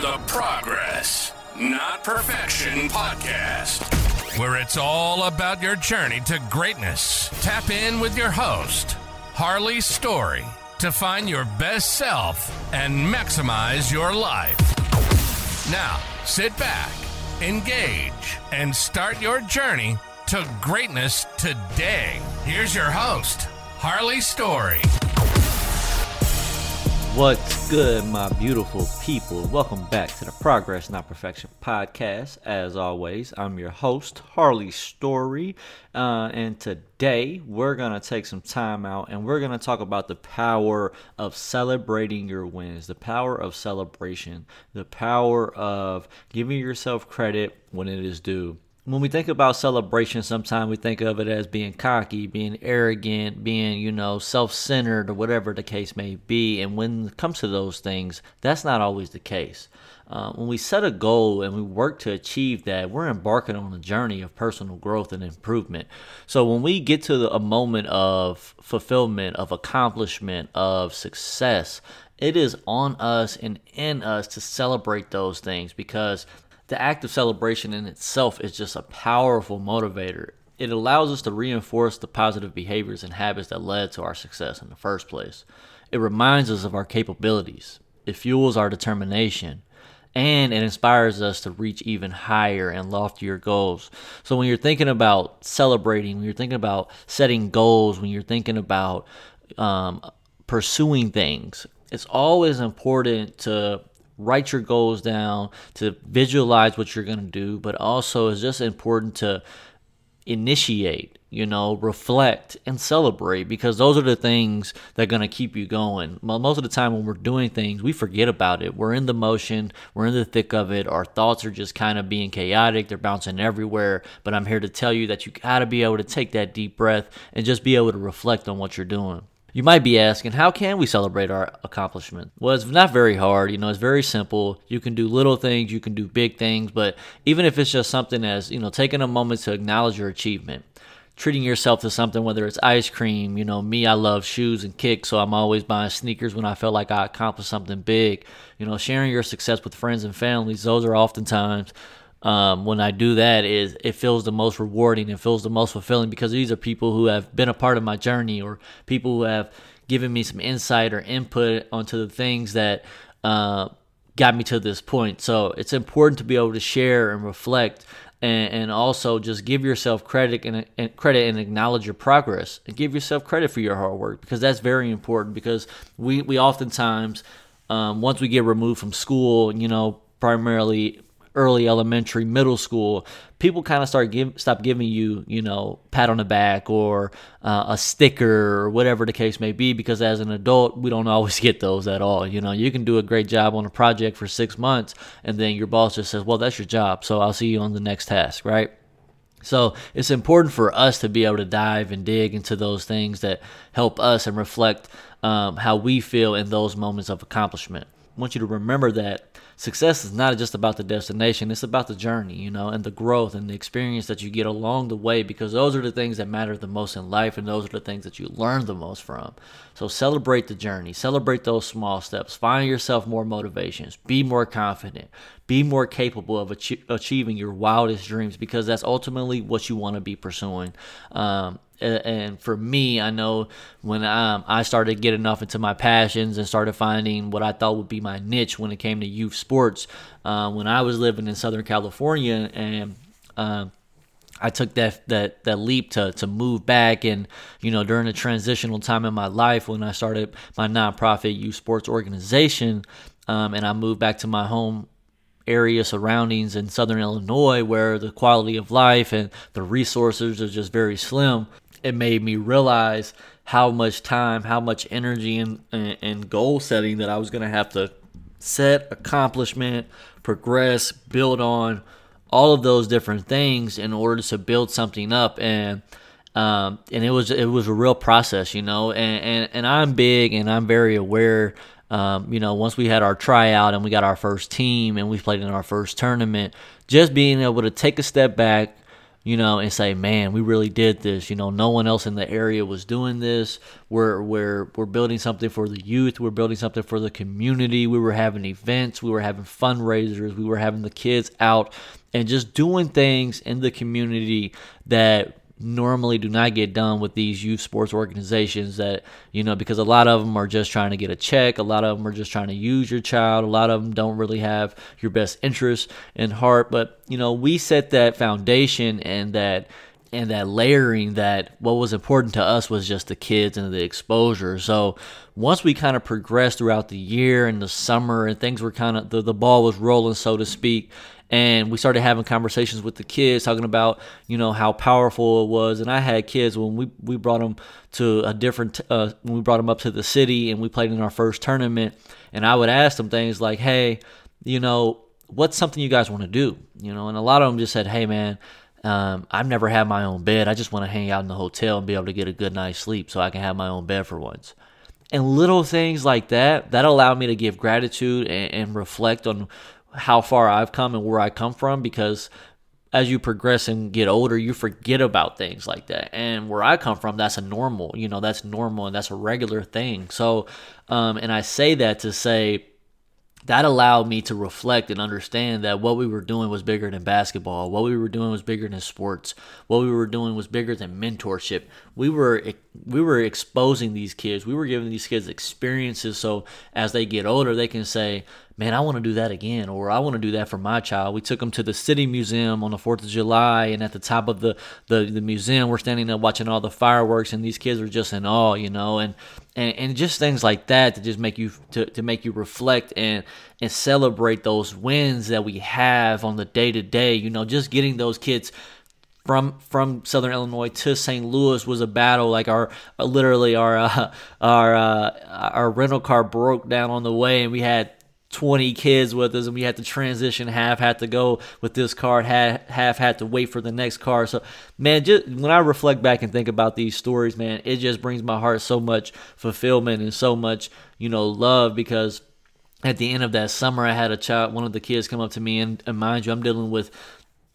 the Progress, Not Perfection podcast, where it's all about your journey to greatness. Tap in with your host, Harley Story, to find your best self and maximize your life. Now, sit back, engage, and start your journey to greatness today. Here's your host, Harley Story. What's good, my beautiful people? Welcome back to the Progress Not Perfection podcast. As always, I'm your host, Harley Story, uh, and today we're gonna take some time out and we're gonna talk about the power of celebrating your wins, the power of celebration, the power of giving yourself credit when it is due when we think about celebration, sometimes we think of it as being cocky, being arrogant, being, you know, self centered, or whatever the case may be. And when it comes to those things, that's not always the case. Uh, when we set a goal and we work to achieve that, we're embarking on a journey of personal growth and improvement. So when we get to the, a moment of fulfillment, of accomplishment, of success, it is on us and in us to celebrate those things because the act of celebration in itself is just a powerful motivator. It allows us to reinforce the positive behaviors and habits that led to our success in the first place. It reminds us of our capabilities. It fuels our determination and it inspires us to reach even higher and loftier goals. So when you're thinking about celebrating, when you're thinking about setting goals, when you're thinking about um, pursuing things, it's always important to write your goals down, to visualize what you're going to do, but also it's just important to initiate, you know, reflect and celebrate because those are the things that are going to keep you going. Most of the time when we're doing things, we forget about it. We're in the motion, we're in the thick of it. Our thoughts are just kind of being chaotic, they're bouncing everywhere. But I'm here to tell you that you got to be able to take that deep breath and just be able to reflect on what you're doing. You might be asking, how can we celebrate our accomplishment? Well, it's not very hard. You know, it's very simple. You can do little things, you can do big things, but even if it's just something as, you know, taking a moment to acknowledge your achievement, treating yourself to something, whether it's ice cream, you know, me, I love shoes and kicks, so I'm always buying sneakers when I feel like I accomplished something big. You know, sharing your success with friends and families, those are oftentimes um, when I do that is it feels the most rewarding and feels the most fulfilling because these are people who have been a part of my journey or people who have given me some insight or input onto the things that uh, got me to this point. So it's important to be able to share and reflect and, and also just give yourself credit and, and, credit and acknowledge your progress and give yourself credit for your hard work because that's very important because we, we oftentimes um, once we get removed from school, you know, primarily early elementary, middle school, people kind of start give stop giving you, you know, pat on the back or uh, a sticker or whatever the case may be. Because as an adult, we don't always get those at all. You know, you can do a great job on a project for six months, and then your boss just says, "Well, that's your job, so I'll see you on the next task," right? So it's important for us to be able to dive and dig into those things that help us and reflect um, how we feel in those moments of accomplishment. Want you to remember that success is not just about the destination, it's about the journey, you know, and the growth and the experience that you get along the way because those are the things that matter the most in life and those are the things that you learn the most from. So celebrate the journey, celebrate those small steps, find yourself more motivations, be more confident, be more capable of ach- achieving your wildest dreams because that's ultimately what you want to be pursuing. Um, and for me, I know when um, I started getting off into my passions and started finding what I thought would be my niche when it came to youth sports, uh, when I was living in Southern California and uh, I took that that that leap to to move back and you know during a transitional time in my life when I started my nonprofit youth sports organization um, and I moved back to my home area surroundings in southern Illinois where the quality of life and the resources are just very slim it made me realize how much time, how much energy, and, and, goal setting that I was going to have to set, accomplishment, progress, build on all of those different things in order to build something up. And um, and it was it was a real process, you know. And and, and I'm big and I'm very aware. Um, you know, once we had our tryout and we got our first team and we played in our first tournament, just being able to take a step back, you know, and say, man, we really did this. You know, no one else in the area was doing this. We're we're we're building something for the youth. We're building something for the community. We were having events. We were having fundraisers. We were having the kids out and just doing things in the community that normally do not get done with these youth sports organizations that you know because a lot of them are just trying to get a check a lot of them are just trying to use your child a lot of them don't really have your best interest in heart. But you know we set that foundation and that and that layering that what was important to us was just the kids and the exposure. So once we kind of progressed throughout the year and the summer and things were kind of the, the ball was rolling so to speak and we started having conversations with the kids talking about you know how powerful it was and i had kids when we, we brought them to a different uh, when we brought them up to the city and we played in our first tournament and i would ask them things like hey you know what's something you guys want to do you know and a lot of them just said hey man um, I've never had my own bed. I just want to hang out in the hotel and be able to get a good night's sleep so I can have my own bed for once. And little things like that, that allow me to give gratitude and, and reflect on how far I've come and where I come from because as you progress and get older, you forget about things like that. And where I come from, that's a normal, you know, that's normal and that's a regular thing. So, um, and I say that to say that allowed me to reflect and understand that what we were doing was bigger than basketball. What we were doing was bigger than sports. What we were doing was bigger than mentorship. We were we were exposing these kids. We were giving these kids experiences so as they get older they can say, man, I want to do that again, or I want to do that for my child. We took them to the City Museum on the 4th of July, and at the top of the, the, the museum, we're standing there watching all the fireworks, and these kids are just in awe, you know, and, and, and just things like that to just make you to, to make you reflect and and celebrate those wins that we have on the day to day, you know, just getting those kids from from Southern Illinois to St. Louis was a battle. Like our literally our uh, our uh, our rental car broke down on the way, and we had 20 kids with us and we had to transition half had to go with this car half, half had to wait for the next car so man just when i reflect back and think about these stories man it just brings my heart so much fulfillment and so much you know love because at the end of that summer i had a child one of the kids come up to me and, and mind you i'm dealing with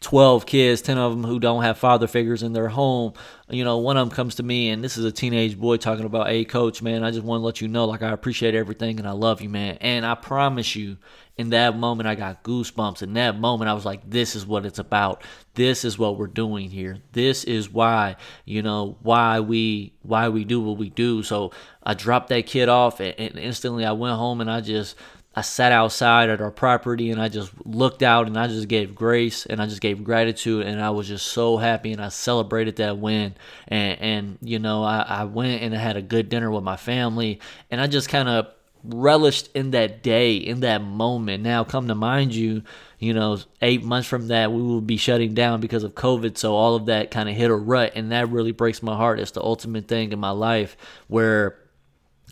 12 kids, 10 of them who don't have father figures in their home. You know, one of them comes to me, and this is a teenage boy talking about, hey, coach, man, I just want to let you know, like, I appreciate everything and I love you, man. And I promise you, in that moment, I got goosebumps. In that moment, I was like, this is what it's about. This is what we're doing here. This is why, you know, why we, why we do what we do. So I dropped that kid off, and, and instantly I went home and I just, I sat outside at our property and I just looked out and I just gave grace and I just gave gratitude and I was just so happy and I celebrated that win and and you know I, I went and I had a good dinner with my family and I just kind of relished in that day in that moment. Now come to mind you, you know, eight months from that we will be shutting down because of COVID, so all of that kind of hit a rut and that really breaks my heart. It's the ultimate thing in my life where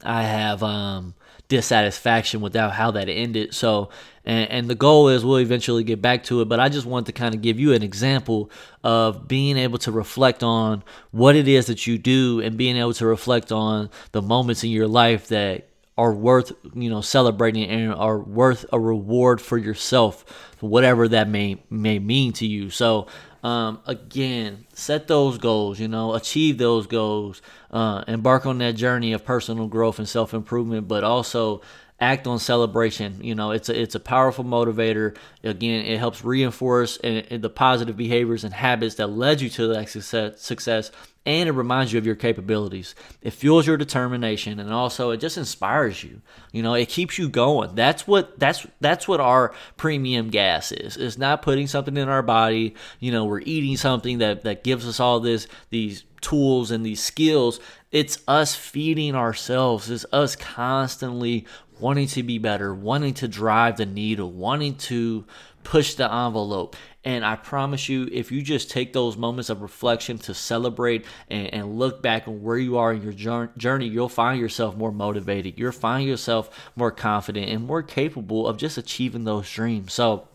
I have um dissatisfaction without how that ended. So, and, and, the goal is we'll eventually get back to it, but I just want to kind of give you an example of being able to reflect on what it is that you do and being able to reflect on the moments in your life that are worth you know celebrating and are worth a reward for yourself whatever that may may mean to you so um, again, set those goals, you know, achieve those goals, uh, embark on that journey of personal growth and self improvement, but also act on celebration. You know, it's a it's a powerful motivator. Again, it helps reinforce eh, eh, the positive behaviors and habits that led you to that success, success and it reminds you of your capabilities. It fuels your determination and also it just inspires you. You know, it keeps you going. That's what that's that's what our premium gas is. It's not putting something in our body, you know, we're eating something that that gives us all this these tools and these skills. It's us feeding ourselves. It's us constantly wanting to be better, wanting to drive the needle, wanting to push the envelope. And I promise you, if you just take those moments of reflection to celebrate and, and look back on where you are in your journey, you'll find yourself more motivated. You'll find yourself more confident and more capable of just achieving those dreams. So,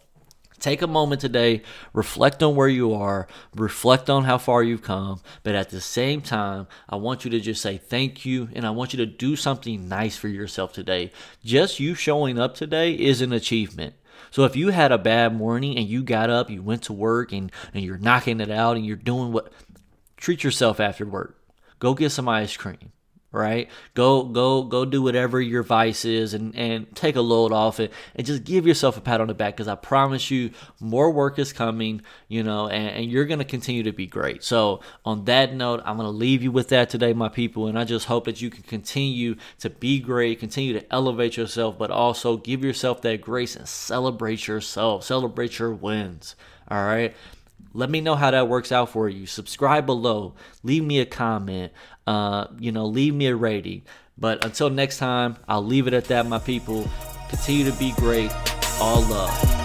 Take a moment today, reflect on where you are, reflect on how far you've come, but at the same time, I want you to just say thank you and I want you to do something nice for yourself today. Just you showing up today is an achievement. So if you had a bad morning and you got up, you went to work and, and you're knocking it out and you're doing what treat yourself after work. Go get some ice cream right? Go go go do whatever your vice is and and take a load off it and just give yourself a pat on the back because I promise you more work is coming, you know, and, and you're gonna continue to be great. So on that note, I'm gonna leave you with that today, my people, and I just hope that you can continue to be great, continue to elevate yourself, but also give yourself that grace and celebrate yourself, celebrate your wins. All right. Let me know how that works out for you. Subscribe below. Leave me a comment. Uh, you know, leave me a rating. But until next time, I'll leave it at that, my people. Continue to be great. All love.